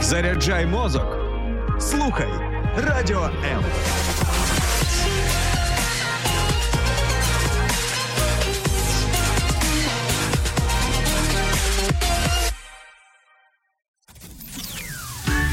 Заряджай мозок. Слухай радіо М.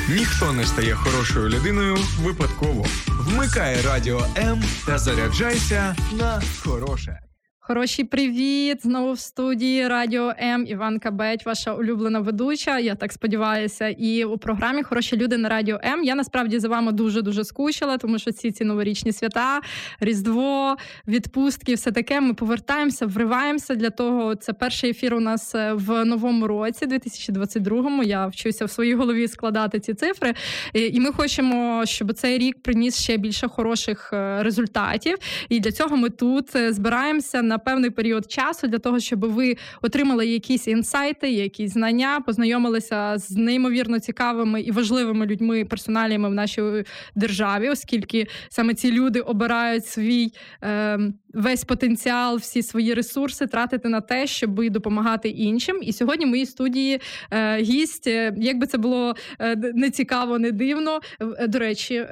Ніхто не стає хорошою людиною випадково. Вмикай радіо М та заряджайся на хороше. Хороший привіт! Знову в студії Радіо М Іванка Беть, ваша улюблена ведуча. Я так сподіваюся. І у програмі Хороші люди на Радіо М. Я насправді за вами дуже дуже скучила, тому що ці ці новорічні свята, Різдво, відпустки, все таке. Ми повертаємося, вриваємося для того. Це перший ефір у нас е, в новому році, 2022-му. Я вчуся в своїй голові складати ці цифри. І ми хочемо, щоб цей рік приніс ще більше хороших е, результатів. І для цього ми тут е, збираємося на на певний період часу для того, щоб ви отримали якісь інсайти, якісь знання, познайомилися з неймовірно цікавими і важливими людьми, персоналіями в нашій державі, оскільки саме ці люди обирають свій е, весь потенціал, всі свої ресурси тратити на те, щоб допомагати іншим. І сьогодні в моїй студії е, гість, е, якби це було е, не цікаво, не дивно. До речі,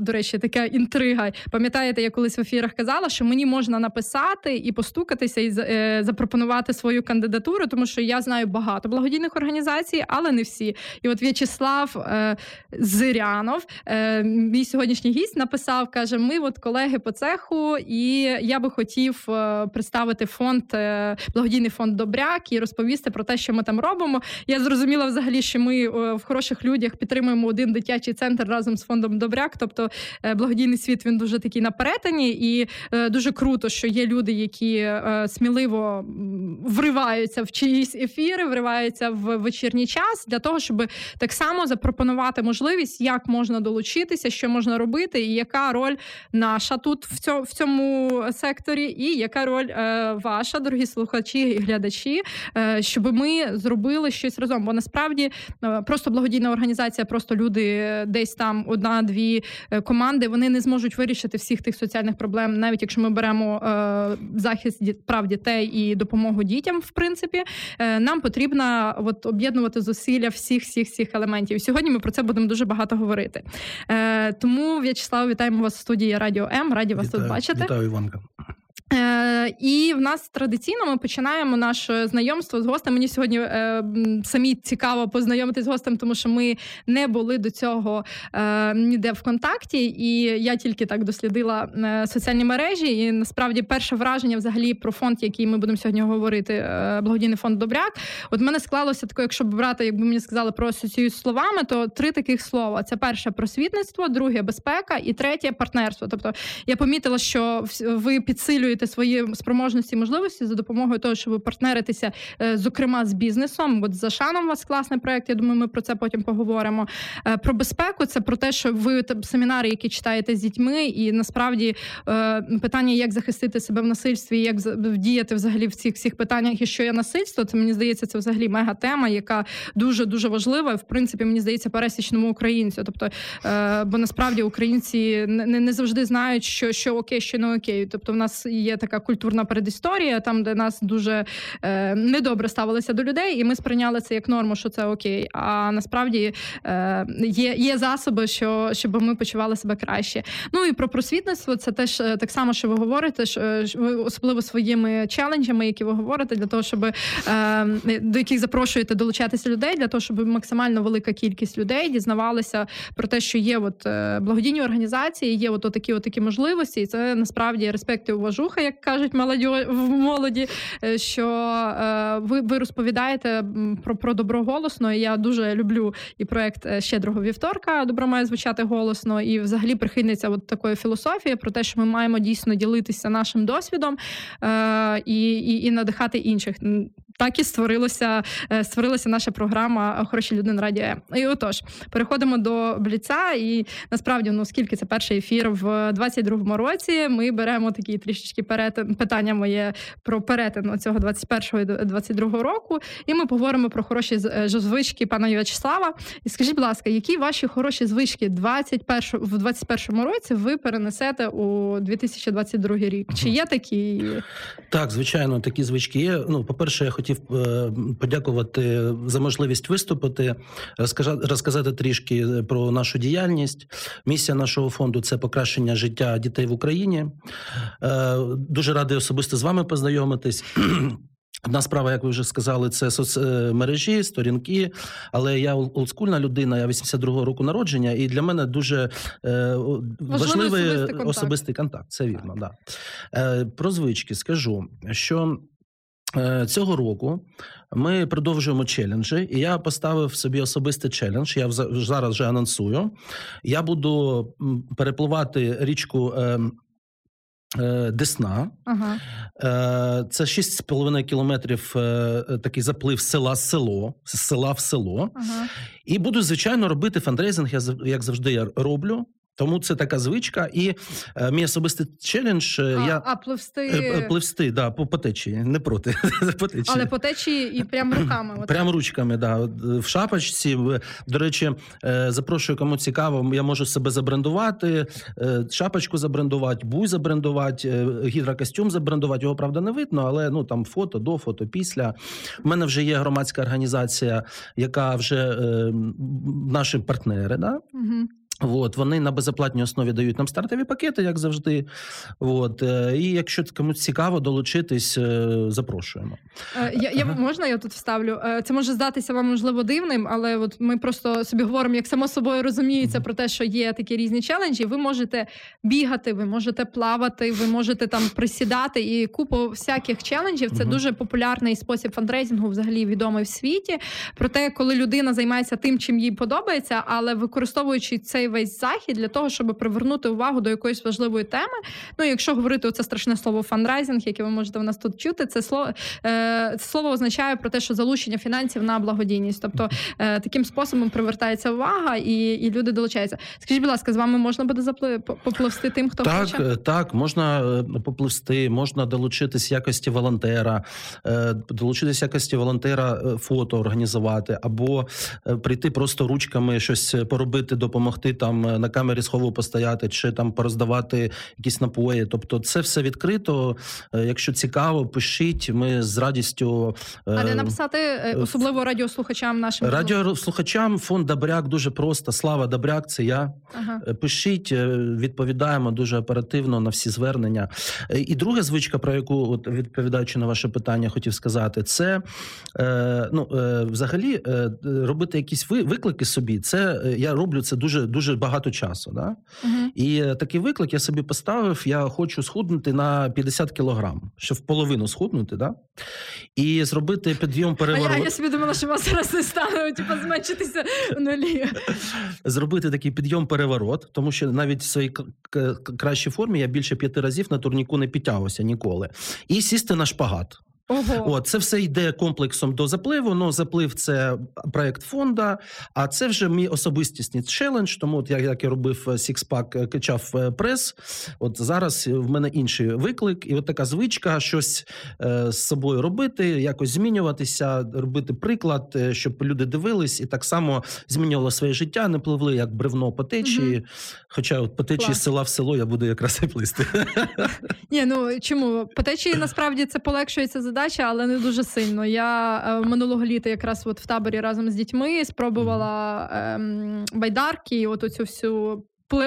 до речі, така інтрига. Пам'ятаєте, я колись в ефірах казала, що мені можна написати і постукатися і запропонувати свою кандидатуру, тому що я знаю багато благодійних організацій, але не всі. І от В'ячеслав Зирянов, мій сьогоднішній гість, написав: каже: Ми, от колеги по цеху, і я би хотів представити фонд благодійний фонд Добряк і розповісти про те, що ми там робимо. Я зрозуміла взагалі, що ми в хороших людях підтримуємо один дитячий центр разом з фондом Добряк. Тобто благодійний світ він дуже такий на перетині, і дуже круто, що є люди, які е, сміливо вриваються в чиїсь ефіри, вриваються в вечірній час для того, щоб так само запропонувати можливість, як можна долучитися, що можна робити, і яка роль наша тут в цьому в цьому секторі, і яка роль е, ваша, дорогі слухачі і глядачі, е, щоб ми зробили щось разом. Бо насправді е, просто благодійна організація, просто люди десь там одна-дві е, команди, вони не зможуть вирішити всіх тих соціальних проблем, навіть якщо ми беремо е, захист прав дітей і допомогу дітям, в принципі, е, нам потрібно от об'єднувати зусилля всіх всіх всіх елементів. Сьогодні ми про це будемо дуже багато говорити. Е, тому В'ячеслав, вітаємо вас в студії Радіо М. Раді вас Вітаю, тут бачити. Вітаю, Іванка. Е, І в нас традиційно ми починаємо наше знайомство з гостем. Мені сьогодні е, самі цікаво познайомитися з гостем, тому що ми не були до цього е, ніде в контакті, і я тільки так дослідила соціальні мережі. І насправді перше враження взагалі про фонд, який ми будемо сьогодні говорити, е, благодійний фонд Добряк. От мене склалося таке, якщо б брати, якби мені сказали про асоціюю словами, то три таких слова: це перше просвітництво, друге безпека і третє партнерство. Тобто я помітила, що ви підсилюєте підвищуєте свої спроможності і можливості за допомогою того, щоб партнеритися, е, зокрема з бізнесом. От за шаном у вас класний проект. Я думаю, ми про це потім поговоримо. Е, про безпеку це про те, що ви семінари, які читаєте з дітьми, і насправді е, питання, як захистити себе в насильстві, як діяти взагалі в цих всіх питаннях, і що є насильство, це мені здається, це взагалі мега тема, яка дуже дуже важлива. В принципі, мені здається, пересічному українцю. Тобто, бо насправді українці не завжди знають, що що окей, що не окей. Тобто, в нас є така культурна передісторія, там де нас дуже е, недобре ставилися до людей, і ми сприйняли це як норму, що це окей. А насправді е, є є засоби, що щоб ми почували себе краще. Ну і про просвітництво це теж е, так само, що ви говорите, що е, особливо своїми челенджами, які ви говорите, для того, щоб е, до яких запрошуєте долучатися людей, для того, щоб максимально велика кількість людей дізнавалися про те, що є от е, благодійні організації, є от такі, от такі можливості, і це насправді респект і уважуха штука, як кажуть в молоді, е, що е, ви ви розповідаєте про про добро голосно. І Я дуже люблю і проект е, щедрого вівторка. Добро має звучати голосно, і взагалі прихильниця от такої філософії про те, що ми маємо дійсно ділитися нашим досвідом і, і, і надихати інших так і створилося, е, створилася наша програма Хороші люди на радіо. І отож, переходимо до бліца. І насправді, ну скільки це перший ефір в 22-му році. Ми беремо такі трішечки перетин питання моє про перетин цього 21-го і 22-го року. І ми поговоримо про хороші е, звички пана В'ячеслава. І скажіть, будь ласка, які ваші хороші звички 21 в 21-му році ви перенесете у 2022 рік? Чи є такі? Так, звичайно, такі звички є. Ну, по перше, я хотів хотів е, подякувати за можливість виступити, розказати трішки про нашу діяльність. Місія нашого фонду це покращення життя дітей в Україні. Е, Дуже радий особисто з вами познайомитись. Одна справа, як ви вже сказали, це соцмережі, сторінки. Але я ол- олдскульна людина, я 82-го року народження, і для мене дуже е, важливий особистий контакт. особистий контакт. Це вірно, да. Е, про звички скажу, що е, цього року ми продовжуємо челенджі, і я поставив собі особистий челендж. Я зараз вже анонсую. Я буду перепливати річку. е, е, Десна, Ага. Е, Це 6,5 кілометрів е, такий заплив села з село, з села в село. Ага. І буду, звичайно, робити фандрейзинг, я, як завжди я роблю. Тому це така звичка. І е, мій особистий челендж. е, А, я а пливсти, е, пливсти, да, по, по течії, не проти. по течії. але по течії і прям руками. От. Прямо ручками, да, е, в шапочці. До речі, е, запрошую, кому цікаво, я можу себе забрендувати, е, шапочку забрендувати, буй забрендувати, е, гідрокостюм забрендувати. Його правда не видно, але ну там фото до, фото після. У мене вже є громадська організація, яка вже е, наші партнери. Да? Угу. От, вони на безоплатній основі дають нам стартові пакети, як завжди. От, е, і якщо комусь цікаво долучитись, е, запрошуємо. Е, Я, я можна я тут вставлю? Це може здатися вам можливо дивним, але от ми просто собі говоримо, як само собою розуміється про те, що є такі різні челенджі. Ви можете бігати, ви можете плавати, ви можете там присідати і купу всяких челенджів. Це дуже популярний спосіб фандрейзингу, взагалі відомий в світі. Проте, коли людина займається тим, чим їй подобається, але використовуючи цей весь захід для того, щоб привернути увагу до якоїсь важливої теми. Ну, якщо говорити оце страшне слово фандрайзинг, яке ви можете у нас тут чути, це слово е, це слово означає про те, що залучення фінансів на благодійність. Тобто е, таким способом привертається увага, і, і люди долучаються. Скажіть, будь ласка, з вами можна буде запли попливсти тим, хто Так, хоче? е, так, можна е, попливсти, можна долучитись якості волонтера, е, долучитись якості волонтера фото організувати, або прийти просто ручками щось поробити, допомогти там е, на камері схову постояти, чи там пороздавати якісь напої. Тобто, це все відкрито. Е, Якщо цікаво, пишіть. Ми з радістю А де написати е, особливо радіослухачам нашим радіослухачам фонд Добряк дуже просто. Слава Добряк, це я. Ага. Пишіть, відповідаємо дуже оперативно на всі звернення. І друга звичка, про яку от відповідаючи на ваше питання, хотів сказати, це ну взагалі робити якісь ви- виклики собі. Це я роблю це дуже дуже багато часу. Да? Мгм. І е, такий виклик я собі поставив. Я хочу схуднути на 50 кілограм, щоб в половину схуднути, да? і зробити підйом переворот. А я, я собі думала, що вас зараз не стане, типу, зменшитися в нулі. зробити такий підйом переворот, тому що навіть в своїй кращій формі я більше п'яти разів на турніку не підтягувався ніколи. І сісти на шпагат. Ого. От це все йде комплексом до запливу. Ну, заплив це проект фонда. А це вже мій особистісний челендж. Тому от я як я робив сікспак, е, качав е, прес. От зараз в мене інший виклик, і от така звичка щось е, з собою робити, якось змінюватися, робити приклад, е, щоб люди дивились, і так само змінювало своє життя, не пливли як бревно по течії. Мгм. Хоча от по течії Клас. з села в село я буду якраз і плисти. Ні, ну чому по течії насправді це полегшується задача, але не дуже сильно. Я е, минулого літа якраз от в таборі разом з дітьми спробувала е, байдарки, і от оцю всю.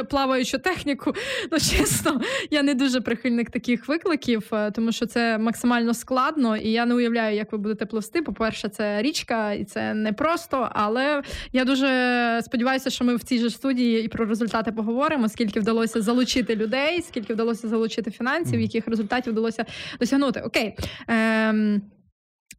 Плаваючу техніку, ну чесно, я не дуже прихильник таких викликів, е, тому що це максимально складно, і я не уявляю, як ви будете пливсти. По-перше, це річка, і це непросто. Але я дуже сподіваюся, що ми в цій же студії і про результати поговоримо, скільки вдалося залучити людей, скільки вдалося залучити фінансів, яких результатів вдалося досягнути. Окей. Ем...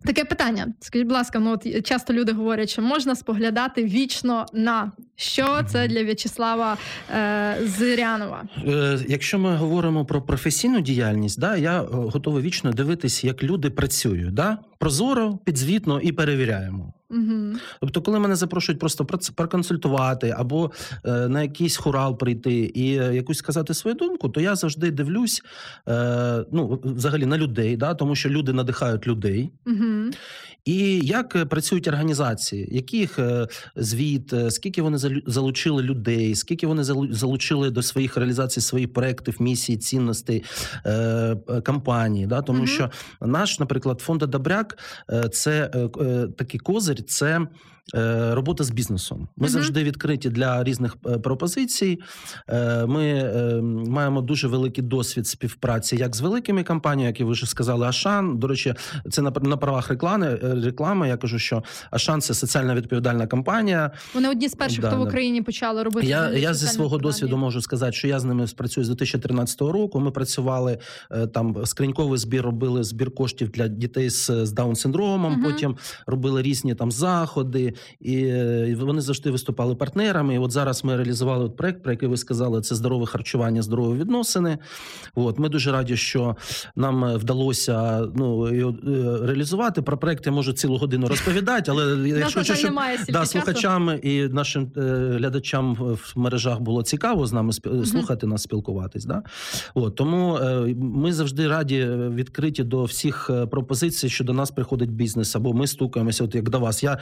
Таке питання. Скажіть, будь ласка, ну от часто люди говорять, що можна споглядати вічно на що це для В'ячеслава е, Зирянова. Е, Якщо ми говоримо про професійну діяльність, да, я е, готовий вічно дивитись, як люди працюють. Да? Прозоро, підзвітно і перевіряємо. Угу. Тобто, коли мене запрошують просто проконсультувати або е, на якийсь хурал прийти і е, якусь сказати свою думку, то я завжди дивлюсь е, ну, взагалі на людей, да, тому що люди надихають людей. Угу. І як е, працюють організації, яких е, звіт, е, скільки вони залучили людей, скільки вони залу- залучили до своїх реалізацій своїх проєктів, місій, цінностей компанії. Да? Тому Мгм. що наш, наприклад, фонд Добряк це такий козир, це. Е, Робота з бізнесом. Ми Мгм. завжди відкриті для різних е, пропозицій. Е, Ми маємо дуже великий досвід співпраці як з великими компаніями, як і ви вже сказали, Ашан. До речі, це на, правах реклами. Реклами. Я кажу, що Ашан це соціально відповідальна компанія. Вони одні з перших, Да, хто в. Україні почали робити. Я, я зі свого досвіду можу сказати, що я з ними спрацюю з 2013 року. Ми працювали там скриньковий збір, робили збір коштів для дітей з, з Даун-синдромом. Мгм. Потім робили різні там заходи, і е, вони завжди виступали партнерами. І от зараз ми реалізували от проект, про який ви сказали, це здорове харчування, здорові відносини. От ми дуже раді, що нам е, вдалося ну е, реалізувати. Про проект я можу цілу годину розповідати, але якщо на щоб да, слухачам і нашим глядачам в мережах було цікаво з нами слухати нас, спілкуватись. Да? От, тому ми завжди раді відкриті до всіх пропозицій, що до нас приходить бізнес, або ми стукаємося, от як до вас. Я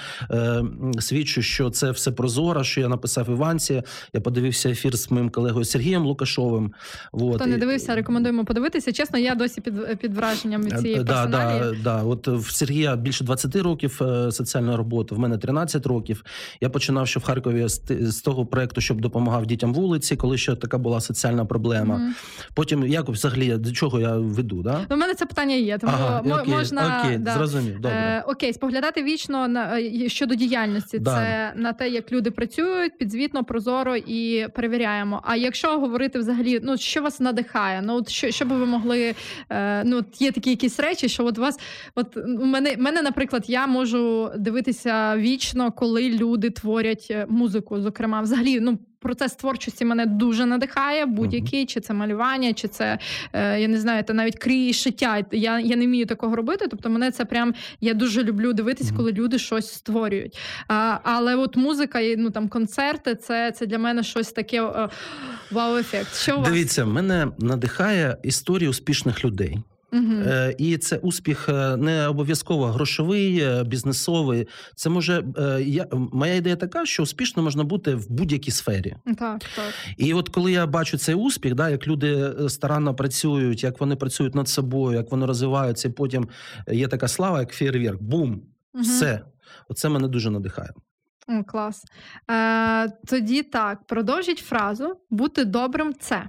свідчу, що це все прозоро, що я написав Іванці. Я подивився ефір з моїм колегою Сергієм Лукашовим. От, Хто не дивився, рекомендуємо подивитися. Чесно, я досі під, під враженням від цієї Е, да, персоналі. да, да. От в Сергія більше 20 років е, соціальної роботи, в мене 13 років. Я починав ще в Харкові з, того проекту, щоб допомагав дітям вулиці, коли ще така була соціальна проблема. Мгм. Потім як взагалі до чого я веду? Да? У мене це питання є, тому Ага, окей, можна окей, да. зрозумів. Добре. Е, окей, споглядати вічно на е, щодо діяльності. Да. Це на те, як люди працюють, підзвітно, прозоро і перевіряємо. А якщо говорити взагалі, ну що вас надихає? Ну от що, що би ви могли? Е, ну от є такі якісь речі, що от вас, от у мене, мене, наприклад, я можу дивитися вічно, коли люди творять е, музику. Зокрема, взагалі, ну. Процес творчості мене дуже надихає, будь-який, чи це малювання, чи це е, я не знаю, та навіть крій шиття. Я, я не вмію такого робити. Тобто, мене це прям я дуже люблю дивитись, коли люди щось створюють. А, але от музика, і, ну там концерти, це, це для мене щось таке е, вау-ефект. Що у вас? Дивіться, мене надихає історія успішних людей. Е, І це успіх е, не обов'язково грошовий, е, бізнесовий. Це може я моя ідея така, що успішно можна бути в будь-якій сфері. Так, так. І от коли я бачу цей успіх, да, як люди старанно працюють, як вони працюють над собою, як вони розвиваються, і потім є така слава, як фейерверк, бум, Мгм. все. Оце мене дуже надихає. О, клас. Е, тоді так, продовжіть фразу бути добрим це.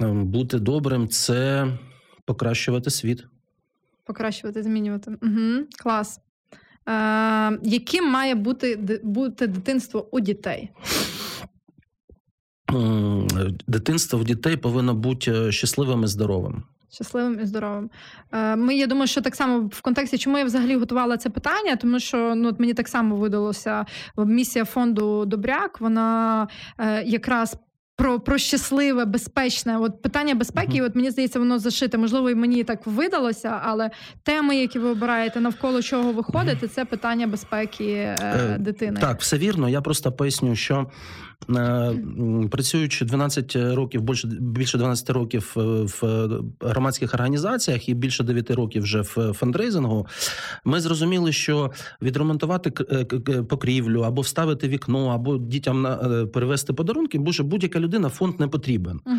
Ем, Бути добрим це покращувати світ. Покращувати, змінювати. Угу, клас. Е, яким має бути, бути дитинство у дітей? Дитинство в дітей повинно бути щасливим і здоровим. Щасливим і здоровим. Е, Ми, я думаю, що так само в контексті, чому я взагалі готувала це питання, тому що ну, от мені так само видалося місія фонду Добряк, вона е, якраз. Про, про щасливе, безпечне, от питання безпеки, Мгм. от мені здається, воно зашите. Можливо, і мені так видалося, але теми, які ви обираєте, навколо чого ви ходите, це питання безпеки е, Е, дитини. Так, все вірно. Я просто поясню, що працюючи 12 років, більше, більше 12 років е, в е, громадських організаціях і більше 9 років вже в фандрейзингу, ми зрозуміли, що відремонтувати е, покрівлю або вставити вікно, або дітям на е, перевезти подарунки, боже, будь-яка людина фонд не потрібен. Угу.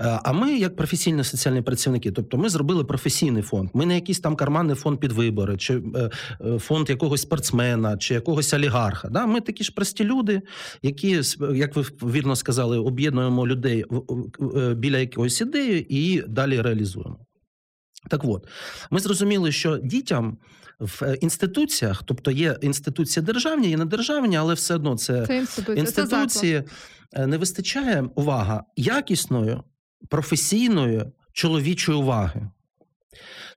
Е, А ми, як професійні соціальні працівники, тобто ми зробили професійний фонд. Ми не якийсь там карманний фонд під вибори, чи е, е, фонд якогось спортсмена, чи якогось олігарха. Да? Ми такі ж прості люди, які, як ви вірно сказали, об'єднуємо людей е, біля якоїсь ідеї і далі реалізуємо. Так от, ми зрозуміли, що дітям в е, інституціях, тобто є інституції державні, є недержавні, але все одно це Це інституція. Інституції е, не вистачає увага якісної, професійної чоловічої уваги.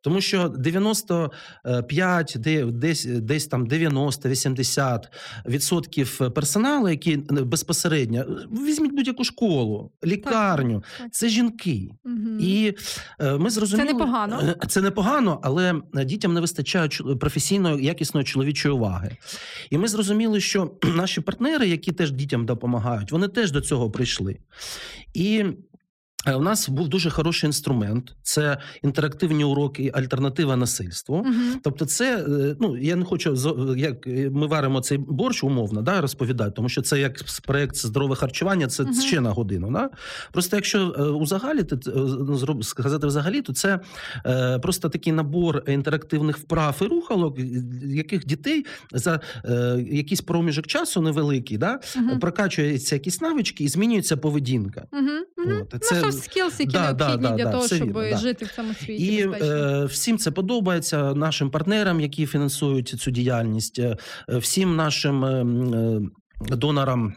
Тому що 95, десь, десь там 90-80 відсотків персоналу, які безпосередньо візьміть будь-яку школу, лікарню, так. це жінки. Мгм. І е, ми зрозуміли, Це непогано. Е, Це непогано, але дітям не вистачає професійної якісної чоловічої уваги. І ми зрозуміли, що наші партнери, які теж дітям допомагають, вони теж до цього прийшли. І Е, У нас був дуже хороший інструмент. Це інтерактивні уроки альтернатива насильству. Угу. Тобто, це е, ну я не хочу як е, ми варимо цей борщ умовно, да, розповідати, тому що це як проект здорове харчування, це Мгм. ще на годину. Да? Просто якщо е, узагалі е, ну, сказати взагалі, то це е, просто такий набор інтерактивних вправ і рухалок, е, яких дітей за е, якийсь проміжок часу невеликий, да, Угу. прокачуються якісь навички і змінюється поведінка. Угу. Угу. От, і Ну, це- soft skills, які Да, необхідні да, для да, того, щоб вірно, да. жити в цьому світі. І е, всім це подобається нашим партнерам, які фінансують цю діяльність, е, всім нашим е, е, донорам.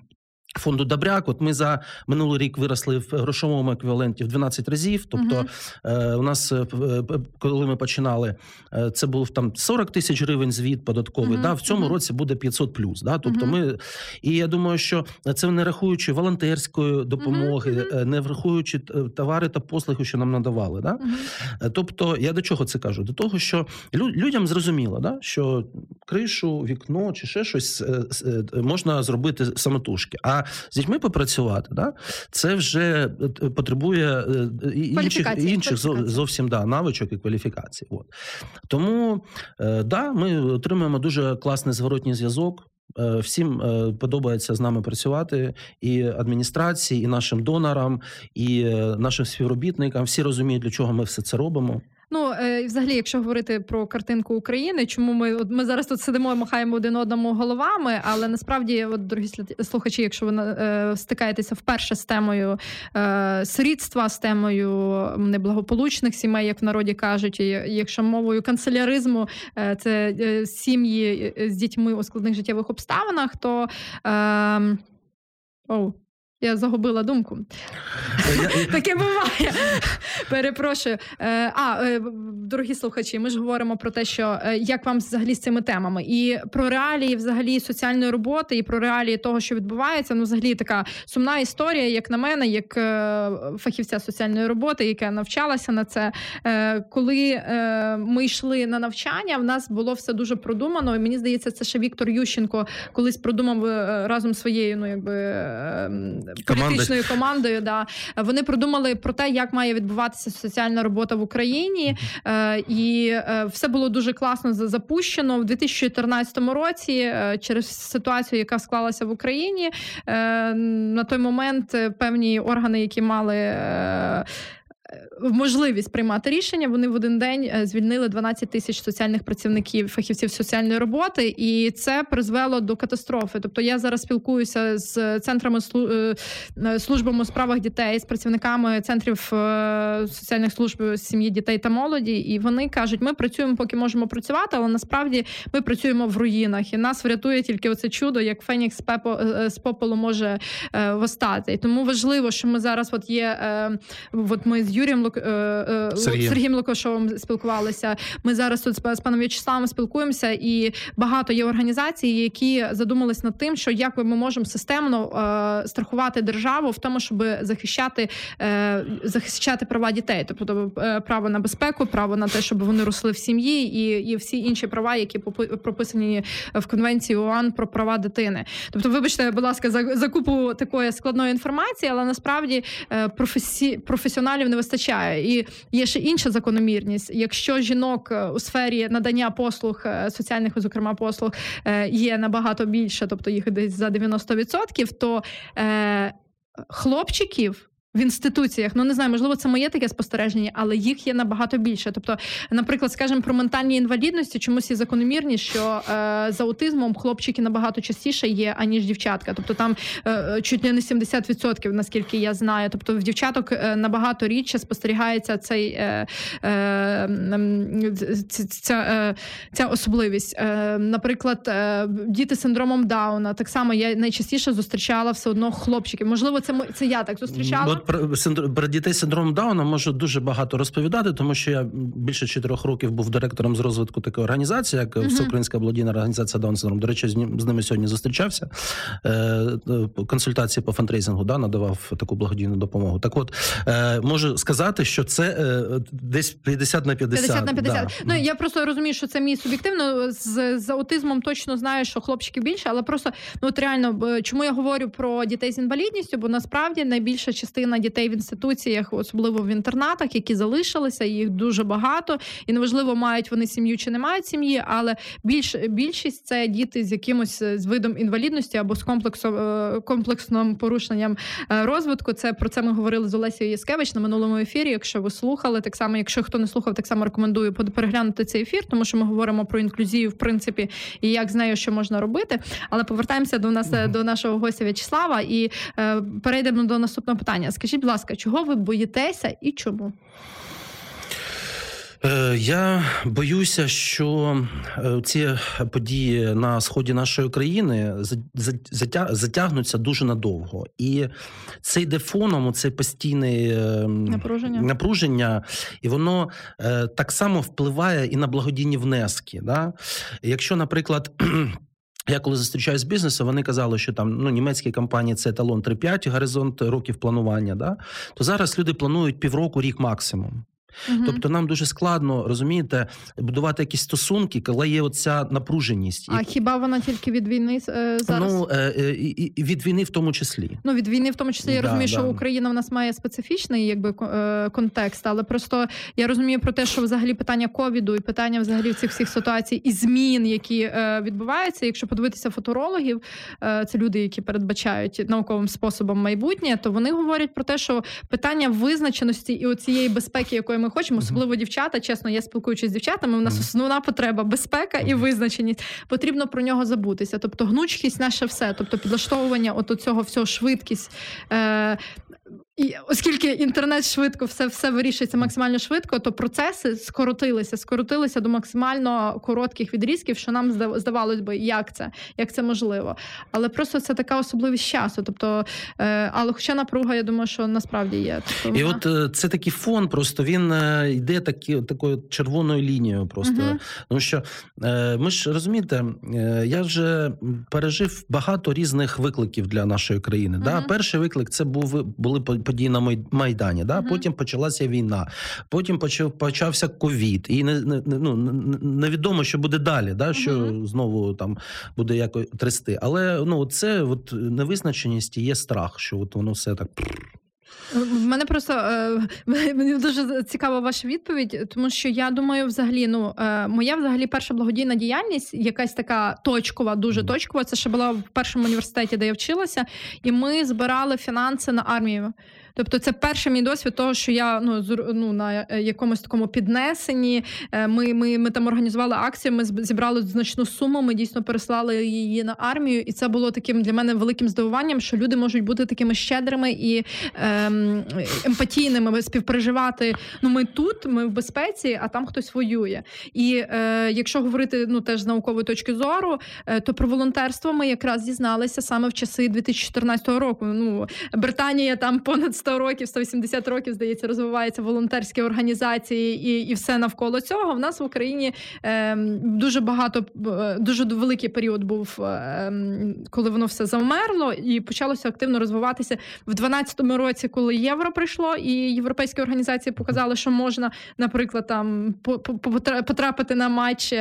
Фонду Добряк, от ми за минулий рік виросли в грошовому еквіваленті в 12 разів. Тобто, е, у нас, е, п- коли ми починали, е, це був там 40 тисяч гривень звіт податковий. Мгм, Да, в цьому мгм. році буде 500 плюс. Да, тобто ми, і я думаю, що це не рахуючи волонтерської допомоги, е, не враховуючи е, товари та послуги, що нам надавали. Да? Е, Тобто, я до чого це кажу? До того, що лю- людям зрозуміло, да? що кришу, вікно чи ще щось е, е, можна зробити самотужки. А з дітьми попрацювати, да? це вже е, потребує е, інших, інших зовсім да, навичок і кваліфікацій. От. Тому е, да, ми отримуємо дуже класний зворотній зв'язок. Всім подобається з нами працювати і адміністрації, і нашим донорам, і нашим співробітникам. Всі розуміють, для чого ми все це робимо. Ну, е, і взагалі, якщо говорити про картинку України, чому ми от ми зараз тут сидимо і махаємо один одному головами, але насправді, от дорогі слухачі, якщо ви е, стикаєтеся вперше з темою е, сирітства, з темою неблагополучних сімей, як в народі кажуть, і якщо мовою канцеляризму е, це е, сім'ї е, з дітьми у складних життєвих обставинах, то е, оу, я загубила думку. Таке буває. Перепрошую. Е, А, е, дорогі слухачі, ми ж говоримо про те, що е, як вам взагалі з цими темами, і про реалії взагалі соціальної роботи, і про реалії того, що відбувається. Ну, взагалі, така сумна історія, як на мене, як фахівця соціальної роботи, яка навчалася на це. Коли ми йшли на навчання, в нас було все дуже продумано. І мені здається, це ще Віктор Ющенко колись продумав разом своєю, ну якби е, Команда. політичною командою. Да. Вони продумали про те, як має відбуватися соціальна робота в Україні, Е, і е, все було дуже класно запущено в 2014 році. е, Через ситуацію, яка склалася в Україні, на той момент певні органи, які мали. Можливість приймати рішення. Вони в один день е, звільнили 12 тисяч соціальних працівників, фахівців соціальної роботи, і це призвело до катастрофи. Тобто я зараз спілкуюся з центрами е, е, службами у справах дітей, з працівниками центрів соціальних служб сім'ї дітей та молоді, і вони кажуть: ми працюємо, поки можемо працювати, але насправді ми працюємо в руїнах, і нас врятує тільки оце чудо, як Фенікс пепо з попелу може восстати. І тому важливо, що ми зараз, от є, от ми з Юрієм Лук, е, е, Сергієм. Сергієм Лукашовим спілкувалися. Ми зараз тут з па- з паном В'ячеславом спілкуємося, і багато є організацій, які задумались над тим, що як ми можемо системно е, страхувати державу в тому, щоб захищати, захищати права дітей, тобто право на безпеку, право на те, щоб вони росли в сім'ї, і, і всі інші права, які прописані в конвенції ООН про права дитини. Тобто, вибачте, будь ласка, за, за купу такої складної інформації, але насправді професі, професіоналів не вистачає. І є ще інша закономірність. Якщо жінок е, у сфері надання послуг е, соціальних, зокрема послуг, е, є набагато більше, тобто їх десь за 90%, то хлопчиків. В інституціях, ну не знаю, можливо, це моє таке спостереження, але їх є набагато більше. Тобто, наприклад, скажімо, про ментальні інвалідності, чомусь є закономірність, що е, з аутизмом хлопчики набагато частіше є, аніж дівчатка. Тобто там е, чуть не 70%, наскільки я знаю. Тобто в дівчаток е, набагато рідше спостерігається цей е, е, ця, е, ця особливість. Е, наприклад, е, діти з синдромом Дауна. Так само я найчастіше зустрічала все одно хлопчиків. Можливо, це це я так зустрічала. Про, синдр- про дітей з синдромом Дауна можу дуже багато розповідати, тому що я більше чотирьох років був директором з розвитку такої організації, як Мгм. Всеукраїнська благодійна організація Даун синдром. До речі, з, ним- з ними сьогодні зустрічався. Е, е, консультації по фандрейзингу да, надавав таку благодійну допомогу. Так от е, можу сказати, що це е, десь 50 на 50. 50 на 50. Да. Ну я просто розумію, що це мій суб'єктивно. З, з аутизмом точно знаю, що хлопчиків більше, але просто ну от реально чому я говорю про дітей з інвалідністю, бо насправді найбільша частина на дітей в інституціях, особливо в інтернатах, які залишилися. Їх дуже багато, і неважливо, мають вони сім'ю чи не мають сім'ї, але більш більшість це діти з якимось е, з видом інвалідності або з комплексом е, комплексним порушенням е, розвитку. Це про це ми говорили з Олесією Яскевич на минулому ефірі. Якщо ви слухали, так само, якщо хто не слухав, так само рекомендую переглянути цей ефір, тому що ми говоримо про інклюзію, в принципі, і як з нею що можна робити. Але повертаємося до нас mm-hmm. до нашого гостя В'ячеслава і е, перейдемо до наступного питання. Скажіть, будь ласка, чого ви боїтеся і чому? Е, я боюся, що е, ці події на сході нашої країни затягнуться дуже надовго, і це йде фоном, це постійне напруження. напруження, і воно е, так само впливає і на благодійні внески. Да? Якщо, наприклад. Я коли зустрічаюсь з бізнесом, вони казали, що там ну німецькі компанії це еталон 3-5, горизонт років планування. Да? То зараз люди планують півроку, рік максимум. Угу. Тобто нам дуже складно розумієте будувати якісь стосунки, коли є оця напруженість. А і... хіба вона тільки від війни е, зараз? Ну е, е, і від війни в тому числі. Ну від війни, в тому числі я да, розумію, да. що Україна в нас має специфічний якби е, контекст, але просто я розумію про те, що взагалі питання ковіду і питання взагалі цих всіх ситуацій і змін, які е, відбуваються. Якщо подивитися футурологів, е, це люди, які передбачають науковим способом майбутнє, то вони говорять про те, що питання визначеності і оцієї безпеки, якої ми ми хочемо, особливо дівчата. Чесно, я спілкуючись з дівчатами. У нас основна потреба безпека і визначеність. Потрібно про нього забутися. Тобто, гнучкість наше все, тобто підлаштовування от цього всього швидкість. Е, і оскільки інтернет швидко все все вирішується максимально швидко, то процеси скоротилися, скоротилися до максимально коротких відрізків, що нам здавалось би, як це як це можливо. Але просто це така особливість часу. Тобто, е, але хоча напруга, я думаю, що насправді є. Тобто, І от е, це такий фон, просто він е, йде такі, такою червоною лінією. Просто угу. тому що ми ж розумієте, я вже пережив багато різних викликів для нашої країни. Угу. Да? Перший виклик це був були події на Майдані. Да? Uh-huh. Потім почалася війна, потім почав почався ковід, і не, не ну невідомо, що буде далі, да? що uh-huh. знову там буде якось трясти. Але ну це от невизначеність і є страх, що от воно все так. В мене просто е, мені дуже цікава ваша відповідь, тому що я думаю, взагалі, ну е, моя взагалі перша благодійна діяльність, якась така точкова, дуже точкова. Це ще була в першому університеті, де я вчилася, і ми збирали фінанси на армію. Тобто, це перший мій досвід того, що я ну ну на е, якомусь такому піднесенні. Е, ми ми, ми там організували акцію. Ми зібрали значну суму. Ми дійсно переслали її на армію, і це було таким для мене великим здивуванням, що люди можуть бути такими щедрими і ем, емпатійними, співпереживати. Ну, ми тут, ми в безпеці, а там хтось воює. І е, якщо говорити ну теж з наукової точки зору, е, то про волонтерство ми якраз дізналися саме в часи 2014 року. Ну Британія там понад 100 років, 180 років, здається, розвиваються волонтерські організації і і все навколо цього. В нас в Україні е, дуже багато, дуже великий період був, е, коли воно все завмерло, і почалося активно розвиватися в 2012 році, коли євро прийшло, і європейські організації показали, що можна, наприклад, там потрапити на матч, е,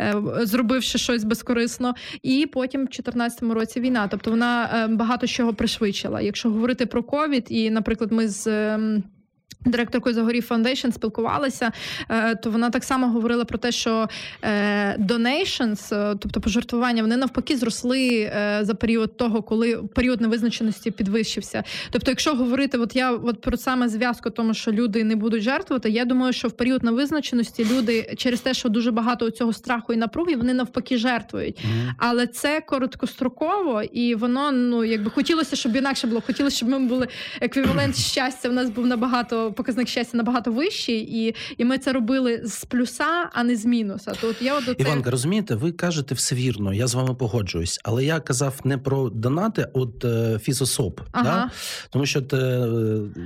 е, зробивши щось безкорисно. І потім в 2014 році війна. Тобто вона е, багато чого пришвидшила. Якщо говорити про ковід, досвід. І, наприклад, ми з. Директоркою Загорів Foundation спілкувалися, е, то вона так само говорила про те, що е, donations, е, тобто пожертвування, вони навпаки зросли за період того, коли період невизначеності підвищився. Тобто, якщо говорити, от я от про саме зв'язку, тому що люди не будуть жертвувати, я думаю, що в період невизначеності люди через те, що дуже багато цього страху і напруги, вони навпаки жертвують. Mm-hmm. Але це короткостроково, і воно ну якби хотілося, щоб інакше було. Хотілося, щоб ми були еквівалент щастя. У нас був набагато показник щастя набагато вищий, і і ми це робили з плюса, а не з мінуса. То от я от оце... Іванка, розумієте, ви кажете все вірно, я з вами погоджуюсь, але я казав не про донати, от е, фізособ. Ага. Да? Тому що те,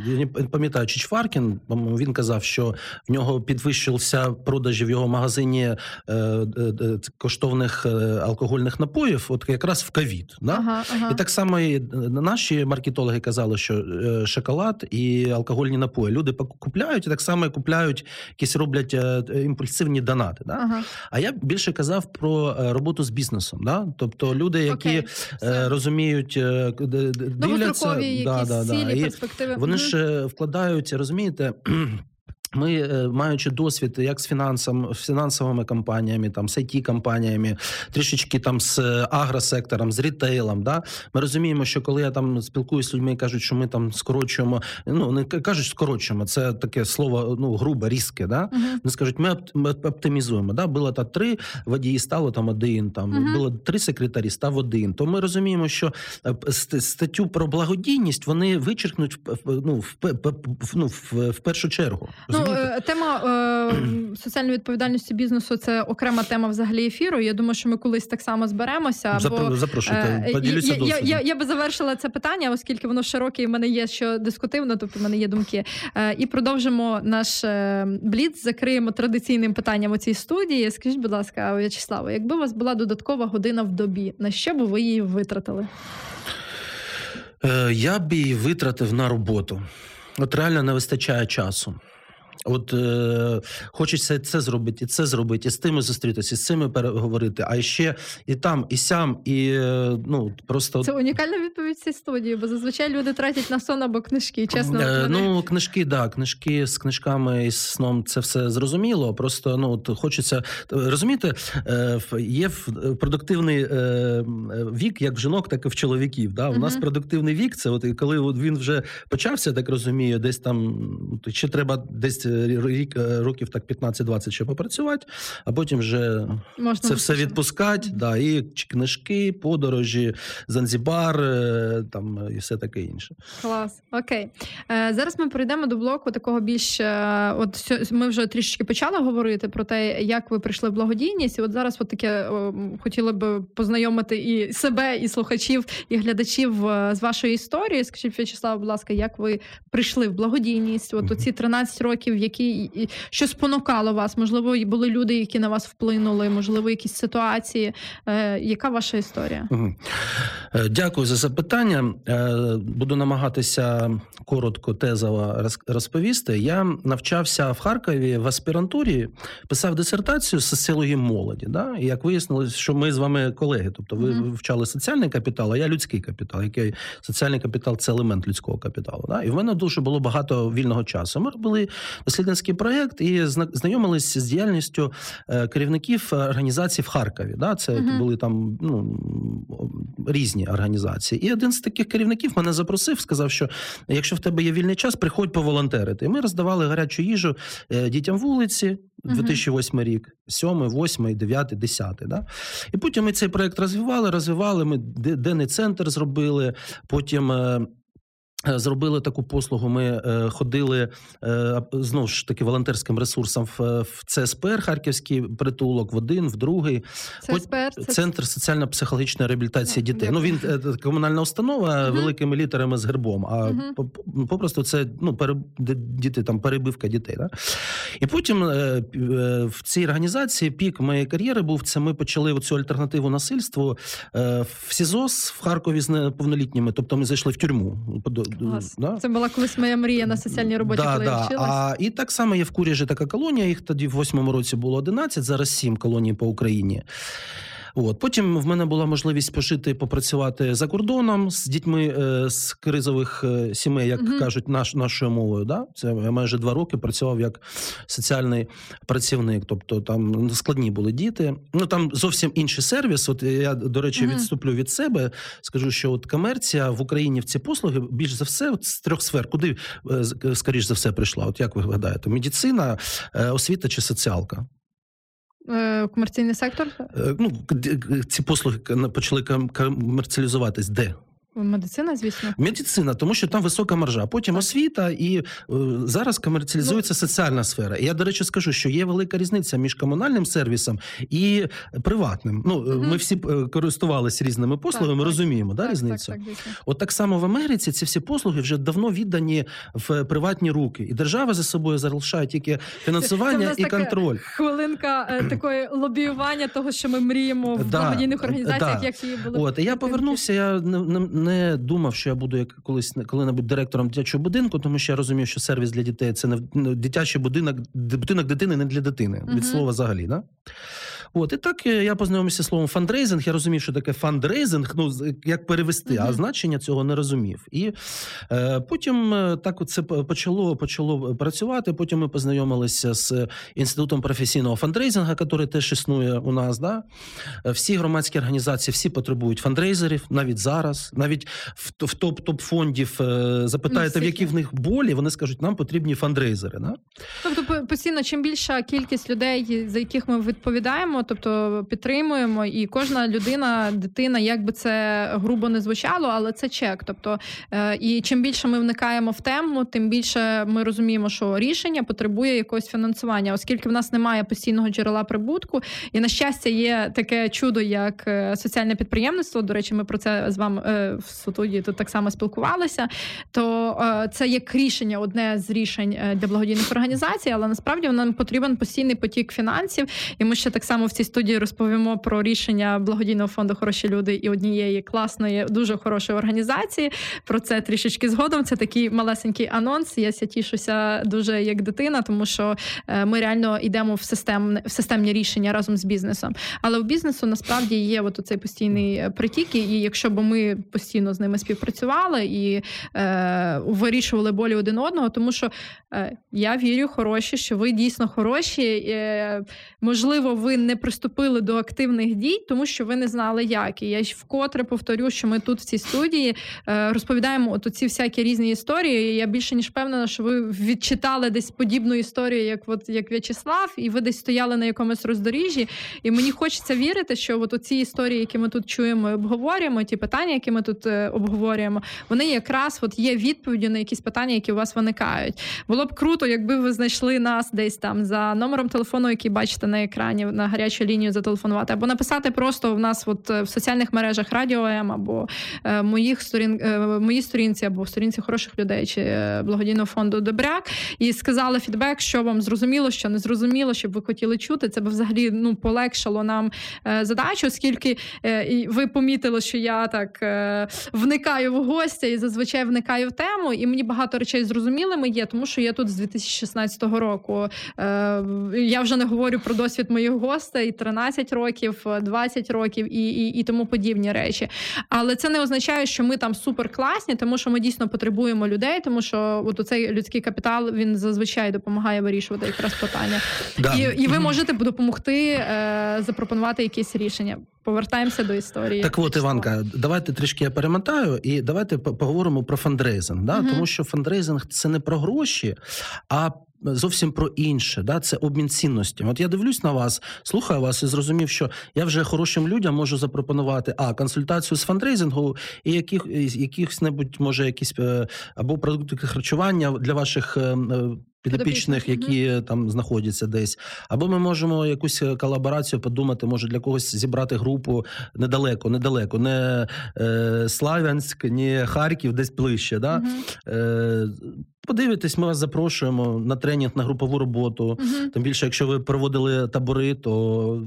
я не пам'ятаю, чи Чваркін, він казав, що в нього підвищився продажі в його магазині е, е, е коштовних е, алкогольних напоїв, от якраз в ковід. Да? Ага, ага. І так само і наші маркетологи казали, що е, шоколад і алкогольні напої Люди купляють і так само купляють, якісь роблять е, імпульсивні донати. Да? Ага. А я більше казав про е, роботу з бізнесом. Да? Тобто люди, які Окей, е, розуміють, е, дивляться, да, да, да. І перспективи. вони ж вкладають, розумієте. Ми, е, маючи досвід як з фінансом, з фінансовими компаніями, там з it компаніями, трішечки там з е, агросектором, з рітейлом, да, ми розуміємо, що коли я там спілкуюся з людьми, кажуть, що ми там скорочуємо, ну не кажуть, скорочуємо, це таке слово ну грубе, різке, да. Вони скажуть, ми опт- ми оптимізуємо. Да? Було там три водії, стало там один. Там Мгм. було три секретарі, став один. То ми розуміємо, що е, статтю про благодійність вони вичеркнуть ну, в- ну, в, в першу чергу. Ну, Розумієте? е, тема е, соціальної відповідальності бізнесу це окрема тема взагалі ефіру. Я думаю, що ми колись так само зберемося. Бо, Запрошуйте, е, поділюся я, я, я, я би завершила це питання, оскільки воно широке і в мене є що дискутивно, тобто в мене є думки. Е, і продовжимо наш е, бліц, закриємо традиційним питанням у цій студії. Скажіть, будь ласка, В'ячеславе, якби у вас була додаткова година в добі, на що би ви її витратили? Е, Я б її витратив на роботу. От реально не вистачає часу. От е, хочеться це зробити, і це зробити, і з тими зустрітися, і з цими переговорити, а ще і там, і сям, і е, ну просто Це унікальна відповідь цієї студії, бо зазвичай люди тратять на сон або книжки. Чесно, Е, Ну, книжки, да, книжки з книжками і з сном це все зрозуміло. Просто ну от хочеться розумієте, е, є в- продуктивний е, вік, як в жінок, так і в чоловіків. Да? У нас продуктивний вік, це от коли от він вже почався, так розумію, десь там то ще треба десь е, рік е, років так 15-20 ще попрацювати, а потім вже Можна це все відпускати. Да, і книжки, подорожі, Занзібар, е, там і все таке інше. Клас, окей. Е, зараз ми перейдемо до блоку такого більш. е, От ми вже трішечки почали говорити про те, як ви прийшли в благодійність. І от зараз от таке хотіли б познайомити і себе, і слухачів, і глядачів е, з вашої історії. Скажіть, В'ячеслав, будь ласка, як ви прийшли в благодійність? От оці 13 років, які що спонукало вас? Можливо, були люди, які на вас вплинули, можливо, якісь ситуації. Е, Яка ваша історія? Е, Дякую за запитання. Е, Буду намагатися коротко тезово роз- розповісти. Я навчався в Харкові в аспірантурі, писав дисертацію з соціології молоді. Да? І як вияснилось, що ми з вами колеги, тобто ви Мгм. вивчали соціальний капітал, а я людський капітал. Який соціальний капітал це елемент людського капіталу. Да? І в мене дуже було багато вільного часу. Ми робили дослідницький проєкт і зна- знайомились з діяльністю е, керівників е, організацій в Харкові. Да? Це Мгм. були там ну, різні організації. І один з таких керівників мене запросив, сказав, що якщо в тебе є вільний час, приходь поволонтерити. І ми роздавали гарячу їжу е, дітям вулиці. Мгм. 2008 рік, 7, 8, 9, 10. Да? І потім ми цей проект розвивали, розвивали. Ми де- денний центр зробили. Потім е, зробили таку послугу. Ми е, ходили е, знову ж таки волонтерським ресурсом в, ЦСПР Харківський притулок, в один, в другий. Це От СПР? Центр соціально-психологічної реабілітації дітей. Ну він е, комунальна установа Мгм. великими літерами з гербом. А по- попросту це ну діти там перебивка дітей. Да? І потім в цій організації пік моєї кар'єри був це. Ми почали цю альтернативу насильству в СІЗОС в Харкові з неповнолітніми. Тобто ми зайшли в тюрму. Клас. Да? Це була колись моя мрія на соціальній роботі, да, коли я вчилась. А, і так само є в Куріжі така колонія. Їх тоді в восьмому році було 11, зараз сім колоній по Україні. От потім в мене була можливість пожити і попрацювати за кордоном з дітьми е, з кризових е, сімей, як Мгм. кажуть, наш нашою мовою. Да? Це я майже два роки працював як соціальний працівник. Тобто там складні були діти. Ну там зовсім інший сервіс. От я до речі Мгм. відступлю від себе. Скажу, що от комерція в Україні в ці послуги більш за все от з трьох сфер. Куди е, скоріш за все прийшла? От як ви гадаєте? Медицина, освіта чи соціалка? Е, Комерційний сектор, Е, Ну ці послуги почали ком- комерціалізуватись. Де? Медицина, звісно. Медицина, тому що там висока маржа. Потім освіта, і е, зараз комерціалізується соціальна сфера. І я, до речі, скажу, що є велика різниця між комунальним сервісом і приватним. Ну, Мгм. ми всі е, користувалися різними послугами, так. розуміємо, да, так, різницю. Так, так, звісно. От так само в Америці ці всі послуги вже давно віддані в приватні руки, і держава за собою залишає тільки фінансування нас і контроль. Хвилинка е, такої лобіювання того, що ми мріємо в Да, організаціях, да. як її були. От я повернувся. Я не, не, думав, що я буду як колись коли-небудь директором дитячого будинку, тому що я розумів, що сервіс для дітей це не ну, дитячий будинок, будинок дитини не для дитини, від слова взагалі. Да? От, і так е, я познайомився з словом фандрейзинг. Я розумів, що таке фандрейзинг, ну як перевести, а значення цього не розумів. І е, потім е, так це почало, почало працювати. Потім ми познайомилися з інститутом професійного фандрейзинга, який теж існує у нас. Да? Е, Всі громадські організації всі потребують фандрейзерів, навіть зараз, навіть в, в топ топ фондів е, запитаєте, в які в них болі, вони скажуть, нам потрібні фандрейзери. Да? Тобто, постійно, чим більша кількість людей, за яких ми відповідаємо, тобто підтримуємо, і кожна людина, дитина, як би це грубо не звучало, але це чек. Тобто, е, і чим більше ми вникаємо в тему, тим більше ми розуміємо, що рішення потребує якогось фінансування, оскільки в нас немає постійного джерела прибутку. І на щастя, є таке чудо, як е, соціальне підприємництво. До речі, ми про це з вами е, в студії тут так само спілкувалися. То це як рішення, одне з рішень для благодійних організацій, але насправді нам потрібен постійний потік фінансів. І ми ще так само в цій студії розповімо про рішення благодійного фонду Хороші люди і однієї класної, дуже хорошої організації. Про це трішечки згодом. Це такий малесенький анонс. Я ся тішуся дуже як дитина, тому що е, ми реально йдемо в системне в системні рішення разом з бізнесом. Але у бізнесу насправді є от цей постійний е, притік, і якщо б ми постійно з ними співпрацювали і е, вирішували болі один одного, тому що е, я вірю, хороші, що ви дійсно хороші. Е, можливо, ви не приступили до активних дій, тому що ви не знали, як. І я ж вкотре повторю, що ми тут в цій студії е, розповідаємо от ці всякі різні історії. І я більше ніж впевнена, що ви відчитали десь подібну історію, як от як В'ячеслав, і ви десь стояли на якомусь роздоріжжі. І мені хочеться вірити, що от ці історії, які ми тут чуємо і обговорюємо, ті питання, які ми тут е, обговорюємо, вони якраз от є відповіддю на якісь питання, які у вас виникають. Було б круто, якби ви знайшли нас десь там за номером телефону, який бачите на екрані, на гарячу лінію зателефонувати, або написати просто в нас, от е, в соціальних мережах Радіо М, або е, моїх сторін, е, моїй сторінці, або в сторінці хороших людей чи благодійного фонду Добряк, і сказали фідбек, що вам зрозуміло, що не зрозуміло, щоб ви хотіли чути. Це б взагалі ну полегшало нам задачу, оскільки і ви помітили, що я так вникаю в гостя і зазвичай вникаю в тему, і мені багато речей зрозумілими є, тому що я тут з 2016 року. Я вже не говорю про досвід моїх гостей 13 років, 20 років і, і, і тому подібні речі. Але це не означає, що ми там супер класні, тому що ми дійсно потребуємо людей, тому що от цей людський капітал він зазвичай допомагає вирішувати якраз питання. Да. І, і ви можете допомогти е, запропонувати якісь рішення. Повертаємося до історії. Так от, Іванка, давайте трішки я перемотаю, і давайте поговоримо про фандрейзинг. Да? Мгм. Тому що фандрейзинг це не про гроші, а зовсім про інше. Да? Це обмін цінностями. От я дивлюсь на вас, слухаю вас і зрозумів, що я вже хорошим людям можу запропонувати а консультацію з фандрейзингу і яких, якихось небудь, може, якісь е, або продукти харчування для ваших. Підопічних, які там знаходяться десь, або ми можемо якусь е, колаборацію подумати, може для когось зібрати групу недалеко, недалеко, не е, Славянськ, ні Харків, десь ближче. Да? Мгм. Е, подивитесь, ми вас запрошуємо на тренінг, на групову роботу. Мгм. Тим більше, якщо ви проводили табори, то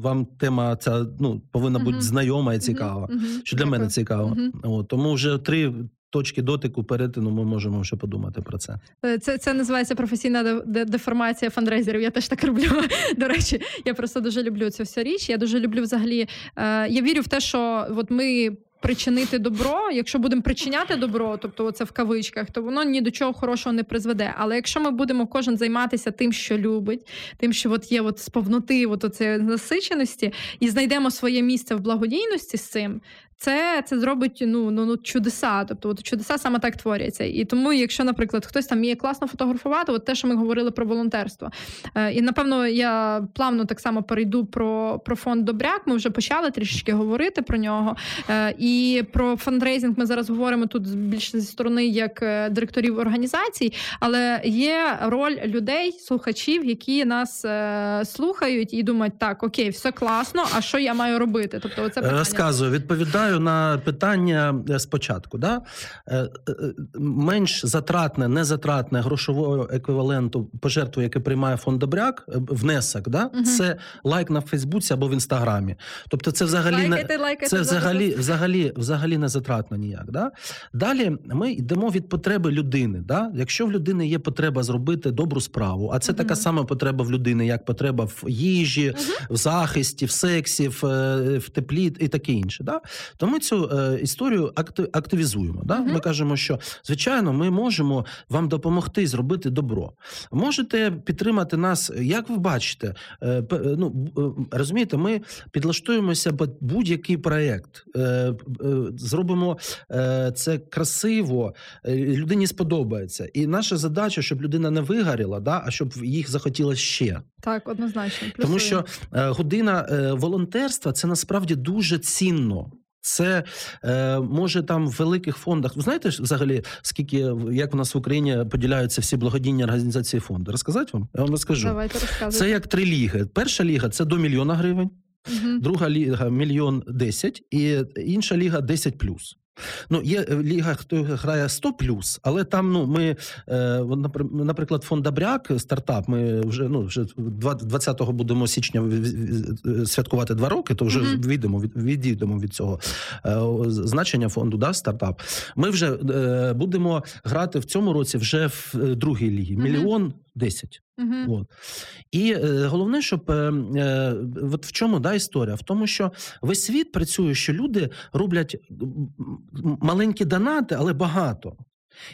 вам тема ця ну повинна бути Мгм. знайома і цікава. Мгм. Що для мене цікаво. От, тому вже три точки дотику перетину ми можемо вже подумати про це. Е, Це, це називається професійна де- де- деформація фандрейзерів. Я теж так роблю. До речі, я просто дуже люблю цю всю річ. Я дуже люблю взагалі. Е, я вірю в те, що от ми. Причинити добро, якщо будемо причиняти добро, тобто це в кавичках, то воно ні до чого хорошого не призведе. Але якщо ми будемо кожен займатися тим, що любить, тим, що от є от з повноти, от оце насиченості, і знайдемо своє місце в благодійності з цим, це, це зробить ну, ну, ну чудеса. Тобто, от чудеса саме так творяться. І тому, якщо, наприклад, хтось там вміє класно фотографувати, от те, що ми говорили про волонтерство. Е, і напевно я плавно так само перейду про, про фонд Добряк. Ми вже почали трішечки говорити про нього. Е, і про фандрейзинг ми зараз говоримо тут більше зі сторони як е, директорів організацій, але є роль людей, слухачів, які нас е, слухають і думають, так, окей, все класно, а що я маю робити? Тобто, оце питання. Розказую, відповідаю на питання е, спочатку. Да? Е, е, Менш затратне, незатратне грошового еквіваленту пожертву, яке приймає фонд Добряк, внесок, да? Мгм. це лайк на Фейсбуці або в Інстаграмі. Тобто, це взагалі не Лайкайте, лайкайте, це взагалі, взагалі взагалі, не затратно ніяк. Да? Далі ми йдемо від потреби людини. Да? Якщо в людини є потреба зробити добру справу, а це Мгм. така сама потреба в людини, як потреба в їжі, в захисті, в сексі, в, в теплі і таке інше. Да? То ми цю е, історію акти- активізуємо. Да? Мгм. Ми кажемо, що звичайно, ми можемо вам допомогти зробити добро. Можете підтримати нас, як ви бачите. Е, е, ну, е, розумієте, ми підлаштуємося під будь-який проєкт, е, е, зробимо е, це красиво, е, людині сподобається. І наша задача, щоб людина не вигоріла, да, а щоб їх захотілося ще. Так, однозначно. Тому що е, година е, волонтерства це насправді дуже цінно. Це е, може там в великих фондах. Ви знаєте ж взагалі, скільки як у нас в Україні поділяються всі благодійні організації фонди? Розказати вам? Я вам розкажу. Давайте розказуйте. Це як три ліги. Перша ліга це до мільйона гривень, угу. друга ліга мільйон десять, і інша ліга 10 плюс. Ну, є е, ліга, хто грає 100 плюс, але там ну ми е, наприклад, фонд Добряк, стартап. Ми вже ну вже 20 будемо січня святкувати два роки. То вже Мгм. відійдемо від відійдемо від цього е, значення фонду. Да, стартап. Ми вже е, будемо грати в цьому році вже в е, другій лігі. Мільйон десять. Угу. От. І е, головне, щоб е, е, от в чому да, історія? В тому, що весь світ працює, що люди роблять маленькі донати, але багато.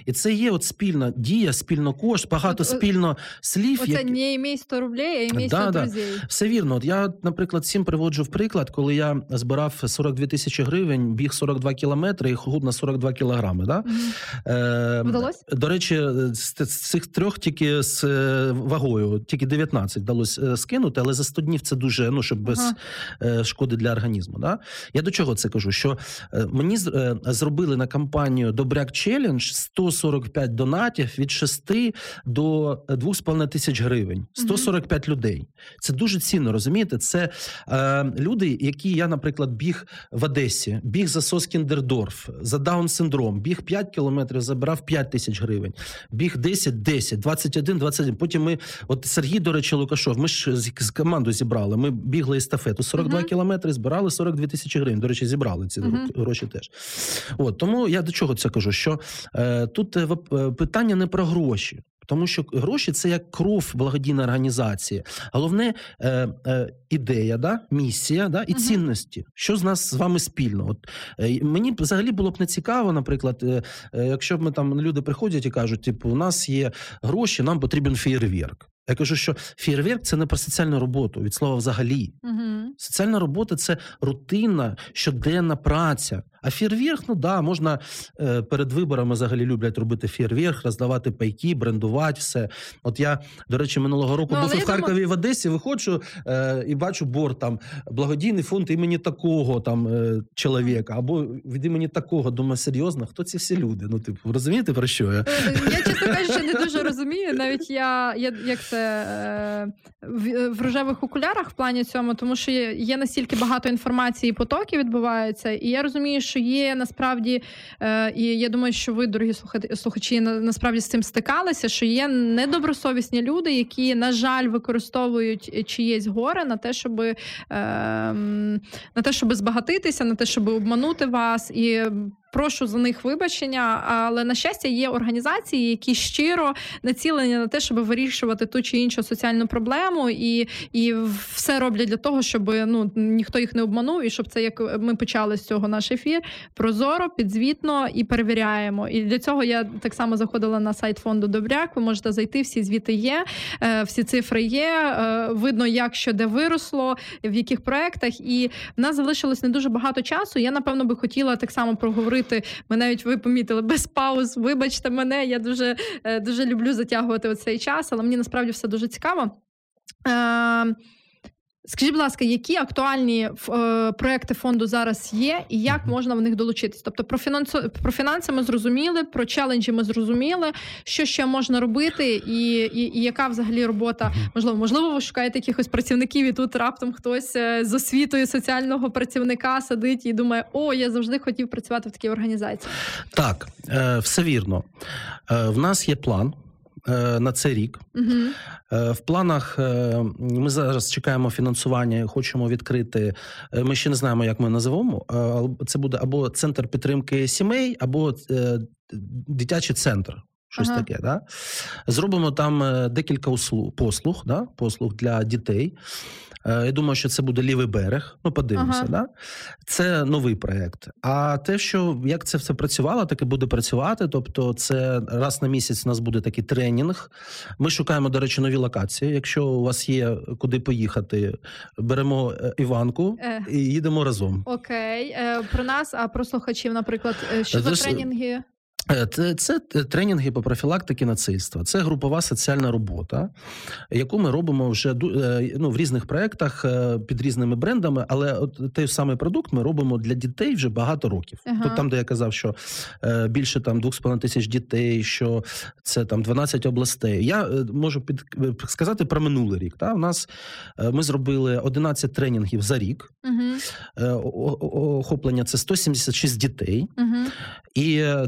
І це є от спільна дія, спільно кошт, багато е, спільно слів. Оце які- не імей 100 рублей, а імей 100 Да, да. Все вірно. От я, наприклад, всім приводжу в приклад, коли я збирав 42 тисячі гривень, біг 42 кілометри і худ на 42 кілограми. Да? Мгм. Е, Вдалось? До речі, з, з цих трьох тільки з е, вагою, тільки 19 вдалося е, скинути, але за 100 днів це дуже, ну, щоб без Ага. е, шкоди для організму. Да? Я до чого це кажу? Що е, мені е, зробили на кампанію Добряк Челендж 145 донатів від 6 до 2,5 тисяч гривень. 145 людей. Це дуже цінно, розумієте? Це е, люди, які я, наприклад, біг в Одесі, біг за Соскіндердорф, за Даун-синдром, біг 5 кілометрів, забирав 5 тисяч гривень, біг 10, 10, 21, 21. Потім ми, от Сергій, до речі, Лукашов, ми ж з, з команду зібрали. Ми бігли естафету. 42 Мгм. кілометри, збирали 42 тисячі гривень. До речі, зібрали ці Мгм. гроші теж. От тому я до чого це кажу? Що е, тут е, е, питання не про гроші. Тому що гроші це як кров благодійної організації. Головне е, е, ідея, да? місія да? і Мгм. цінності. Що з нас з вами спільно? От е, мені взагалі було б не цікаво, наприклад, е, е, якщо б ми там люди приходять і кажуть, типу, у нас є гроші, нам потрібен фєєрверк. Я кажу, що фєєрверк – це не про соціальну роботу від слова взагалі. Мгм. Соціальна робота це рутинна щоденна праця. А фєрверк, ну да, можна е, перед виборами взагалі люблять робити фєрверк, роздавати пайки, брендувати все. От я, до речі, минулого року Ну, був в думаю- Харкові в Одесі, виходжу е, і бачу борт там благодійний фонд імені такого там е, чоловіка, або від імені такого. Думаю, серйозно, хто ці всі люди? Ну, типу, розумієте про що я? Е, Я, чесно кажучи, не дуже розумію. Навіть я, я як це е, в, в рожевих окулярах в плані цьому, тому що є, є настільки багато інформації, і потоки відбуваються, і я розумію, що є насправді, е, і я думаю, що ви, дорогі слухачі, насправді з цим стикалися, що є недобросовісні люди, які, на жаль, використовують чиєсь горе на те, щоб е, на те, щоб збагатитися, на те, щоб обманути вас і. Прошу за них вибачення, але на щастя є організації, які щиро націлені на те, щоб вирішувати ту чи іншу соціальну проблему, і і все роблять для того, щоб ну ніхто їх не обманув, і щоб це як ми почали з цього наш ефір прозоро, підзвітно і перевіряємо. І для цього я так само заходила на сайт фонду Добряк. Ви можете зайти, всі звіти є, е, всі цифри є. е, Видно, як що де виросло, в яких проектах. І в нас залишилось не дуже багато часу. Я напевно би хотіла так само проговорити. Ми навіть ви помітили без пауз. Вибачте мене, я дуже е, дуже люблю затягувати цей час, але мені насправді все дуже цікаво. Е, Скажіть, будь ласка, які актуальні е, проекти фонду зараз є, і як можна в них долучитись? Тобто про фінансу про фінанси ми зрозуміли, про челенджі ми зрозуміли, що ще можна робити, і, і, і яка взагалі робота можливо, можливо, ви шукаєте якихось працівників, і тут раптом хтось е, з освітою соціального працівника сидить і думає, о, я завжди хотів працювати в такій організації. Так, е, все вірно. Е, в нас є план. Е, на цей рік. Угу. В планах е, ми зараз чекаємо фінансування, хочемо відкрити. Ми ще не знаємо, як ми називемо. Це буде або центр підтримки сімей, або дитячий центр. Щось Ага. таке, да? Зробимо там декілька услуг, послуг, да? послуг для дітей. Е, Я думаю, що це буде лівий берег. Ну, подивимося, Ага. да? Це новий проект. А те, що як це все працювало, так і буде працювати. Тобто, це раз на місяць у нас буде такий тренінг. Ми шукаємо, до речі, нові локації. Якщо у вас є куди поїхати, беремо е, Іванку Е. і їдемо разом. Окей, про нас, а про слухачів, наприклад, що за тренінги? Е, Це, це тренінги по профілактики нацистства. Це групова соціальна робота, яку ми робимо вже е, ну, в різних проєктах е, під різними брендами. Але от той самий продукт ми робимо для дітей вже багато років. Ага. Тут там, де я казав, що е, більше там 2,5 тисяч дітей, що це там 12 областей. Я е, можу під е, сказати про минулий рік. Та? У нас е, ми зробили 11 тренінгів за рік. Е, о- Охоплення це 176 дітей. Угу. І е,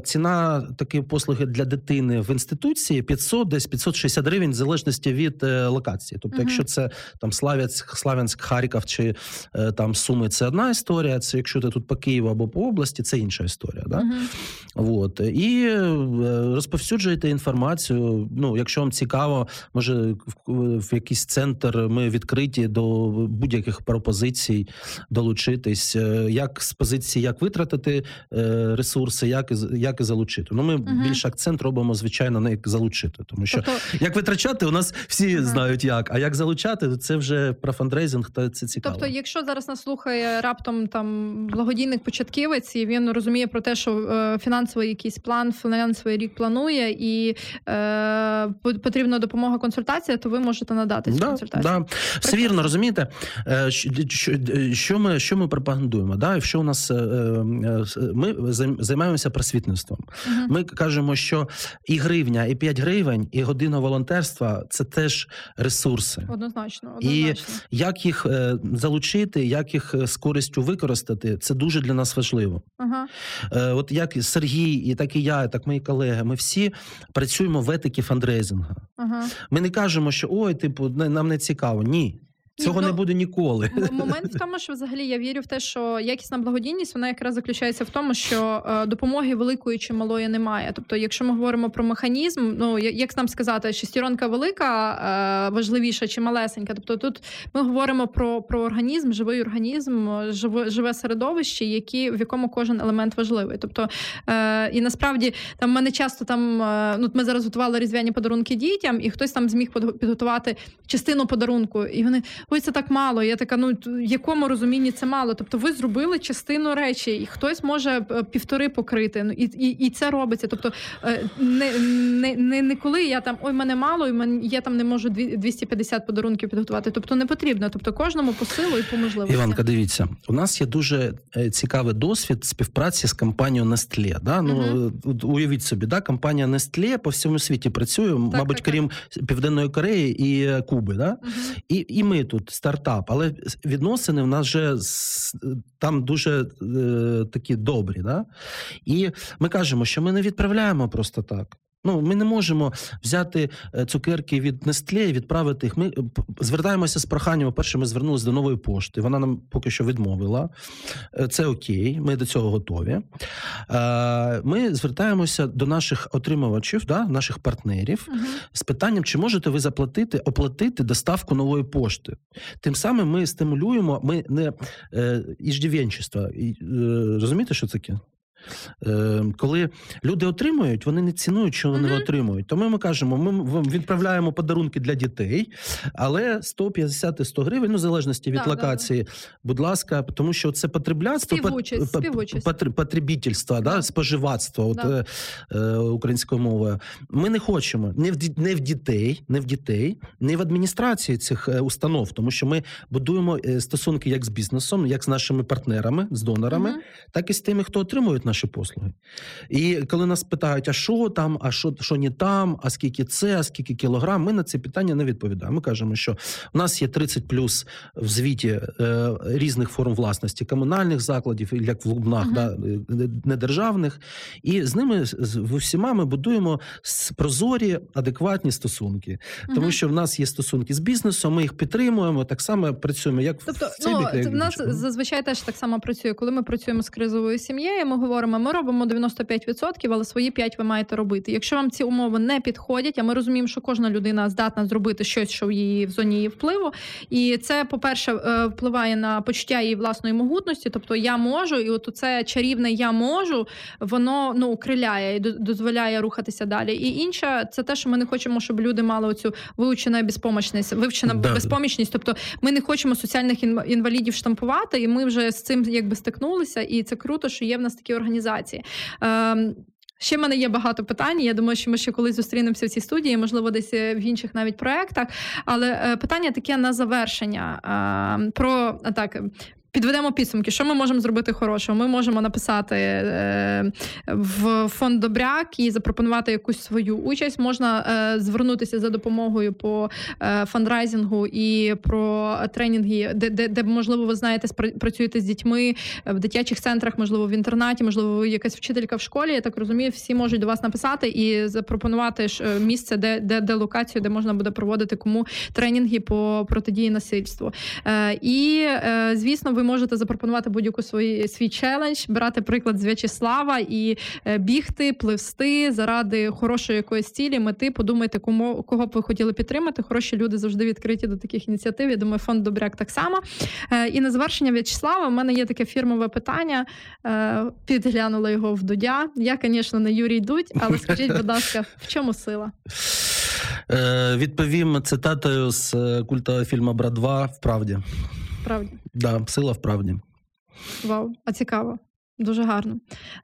такої послуги для дитини в інституції 500, десь 560 гривень, в залежності від е, локації. Тобто, Мгм. якщо це там Славянськ, Славянськ, Харків чи е, там Суми, це одна історія. Це якщо ти тут по Києву або по області, це інша історія. Да? Угу. От. І е, розповсюджуєте інформацію. Ну, якщо вам цікаво, може в, в якийсь центр ми відкриті до будь-яких пропозицій долучитись, як з позиції, як витратити е, ресурси, як, і як і залучити. Ну, ми більше акцент робимо, звичайно, на як залучити, тому що Тобто, як витрачати, у нас всі Ага. знають як, а як залучати, це вже про фандрейзинг, та це цікаво. тобто, якщо зараз нас слухає раптом там благодійник початківець, і він розуміє про те, що е, фінансовий якийсь план, фінансовий рік планує, і е, по- потрібна допомога консультація, то ви можете надати цю Да, консультацію. да. Все вірно, розумієте, Е, що, що, що, ми, що ми пропагандуємо? Да? Що у нас е, е, ми займаємося просвітництвом. Мгм. Ми кажемо, що і гривня, і 5 гривень, і година волонтерства це теж ресурси. Однозначно, І. Як їх е, залучити, як їх е, з користю використати, це дуже для нас важливо. Ага. Е, От як Сергій, і так і я, і так мої колеги, ми всі працюємо в етикі фандрейзинга. Ага. Ми не кажемо, що ой, типу, нам не цікаво. Ні. Цього ну, не буде ніколи. Момент в тому, що взагалі я вірю в те, що якісна благодійність вона якраз заключається в тому, що е, допомоги великої чи малої немає. Тобто, якщо ми говоримо про механізм, ну як нам сказати, шестеронка велика е, важливіша чи малесенька. Тобто, тут ми говоримо про, про організм, живий організм, живе, живе середовище, які, в якому кожен елемент важливий. Тобто, е, і насправді там мене часто там ну, ми зараз готували різдвяні подарунки дітям, і хтось там зміг підготувати частину подарунку, і вони ой, це так мало. Я така, ну в якому розумінні це мало? Тобто, ви зробили частину речі, і хтось може е, півтори покрити. Ну і, і, і це робиться. Тобто, е, не, не, не, не коли я там ой, мене мало, і мен, я там не можу дві- 250 подарунків підготувати. Тобто не потрібно. Тобто кожному по силу і по можливості. Іванка, дивіться, у нас є дуже е, цікавий досвід співпраці з компанією Nestlé. Да? Ну, от уявіть собі, да? компанія Nestlé по всьому світі працює, мабуть, так, так. крім Південної Кореї і Куби. Да? Мгм. І, і ми тут стартап, але відносини в нас вже там дуже е, такі добрі. Да? І ми кажемо, що ми не відправляємо просто так. Ну, ми не можемо взяти е, цукерки від Nestlé і відправити їх. Ми е, звертаємося з проханням. Перше, ми звернулися до нової пошти. Вона нам поки що відмовила. Е, Це окей, ми до цього готові. Ми звертаємося до наших отримувачів, да, наших партнерів Мгм. з питанням, чи можете ви заплатити, оплатити доставку нової пошти. Тим самим ми стимулюємо, ми не іждівенчество. Е, розумієте, що це таке? Е, коли люди отримують, вони не цінують, що вони Мгм. отримують. Тому ми кажемо, ми відправляємо подарунки для дітей, але 150-100 гривень, ну в залежності від Да, да, локації, будь ласка, тому що це потребляцтво, Співучасть, пот- потребітельство, да, Да. споживацтво, от, Да. е, е, українською мовою. Ми не хочемо не в, не в дітей, не в дітей, не в адміністрації цих е, установ, тому що ми будуємо стосунки як з бізнесом, як з нашими партнерами, з донорами, Мгм. так і з тими, хто отримують наші наші послуги. І коли нас питають, а що там, а що що не там, а скільки це, а скільки кілограм, ми на ці питання не відповідаємо. Ми кажемо, що в нас є 30 плюс в звіті е, різних форм власності комунальних закладів, як в Лубнах, Мгм. да, е, недержавних. І з ними з- усіма ми будуємо прозорі, адекватні стосунки. Тому що в нас є стосунки з бізнесом, ми їх підтримуємо, так само працюємо, як Тобто, в цей ну бік, як це в нас зазвичай теж так само працює. Коли ми працюємо з кризовою сім'єю, ми говоримо, ми робимо 95%, але свої 5% ви маєте робити. Якщо вам ці умови не підходять, а ми розуміємо, що кожна людина здатна зробити щось, що в її в зоні її впливу. І це, по-перше, е, впливає на почуття її власної могутності. Тобто я можу, і от це чарівне я можу, воно ну криляє і до- дозволяє рухатися далі. І інше, це те, що ми не хочемо, щоб люди мали оцю вивчена безпомічність, вивчена Да. безпомічність. Тобто ми не хочемо соціальних інвалідів штампувати, і ми вже з цим якби стикнулися, і це круто, що є в нас такі організації. Ем, Ще в мене є багато питань. Я думаю, що ми ще колись зустрінемося в цій студії, можливо, десь е, в інших навіть проектах. Але е, питання таке на завершення. Ем, Про так. Підведемо підсумки, що ми можемо зробити хорошого. Ми можемо написати е, в фонд Добряк і запропонувати якусь свою участь. Можна е, звернутися за допомогою по е, фандрайзингу і про тренінги, де, де, де можливо ви знаєте, працюєте з дітьми в дитячих центрах, можливо, в інтернаті, можливо, ви якась вчителька в школі. Я так розумію, всі можуть до вас написати і запропонувати ж, е, місце, де, де, де локацію, де можна буде проводити кому тренінги по протидії насильству. Е, і е, звісно, ви можете запропонувати будь-яку свої свій челендж, брати приклад з В'ячеслава і е, бігти, пливсти заради хорошої якоїсь цілі, мети. Подумайте, кому кого б ви хотіли підтримати. Хороші люди завжди відкриті до таких ініціатив. Я думаю, фонд Добряк так само. Е, і на завершення В'ячеслава, в мене є таке фірмове питання. Е, підглянула його в Дудя. Я, звісно, не Юрій Дудь, але скажіть, будь ласка, в чому сила? Відповім цитатою з культового фільму Брат 2 в правді. Да, сила в правді. Вау, а цікаво. Дуже гарно.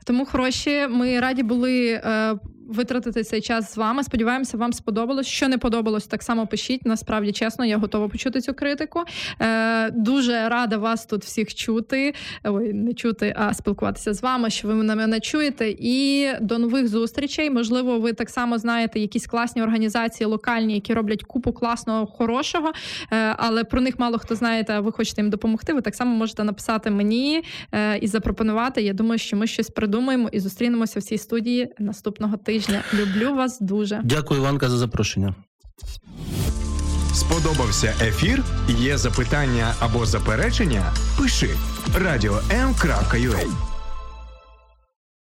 Тому хороші, ми раді були е, витратити цей час з вами. Сподіваємося, вам сподобалось. Що не подобалось, так само пишіть. Насправді чесно, я готова почути цю критику. Е, дуже рада вас тут всіх чути. Ой, не чути, а спілкуватися з вами, що ви мене, мене чуєте. І до нових зустрічей. Можливо, ви так само знаєте якісь класні організації локальні, які роблять купу класного, хорошого, е, але про них мало хто знає, а ви хочете їм допомогти. Ви так само можете написати мені е, і запропонувати. Я думаю, що ми щось придумаємо і зустрінемося в цій студії наступного тижня. Люблю вас дуже. Дякую, Іванка, за запрошення. Сподобався ефір? Є запитання або заперечення? Пиши радіом.ua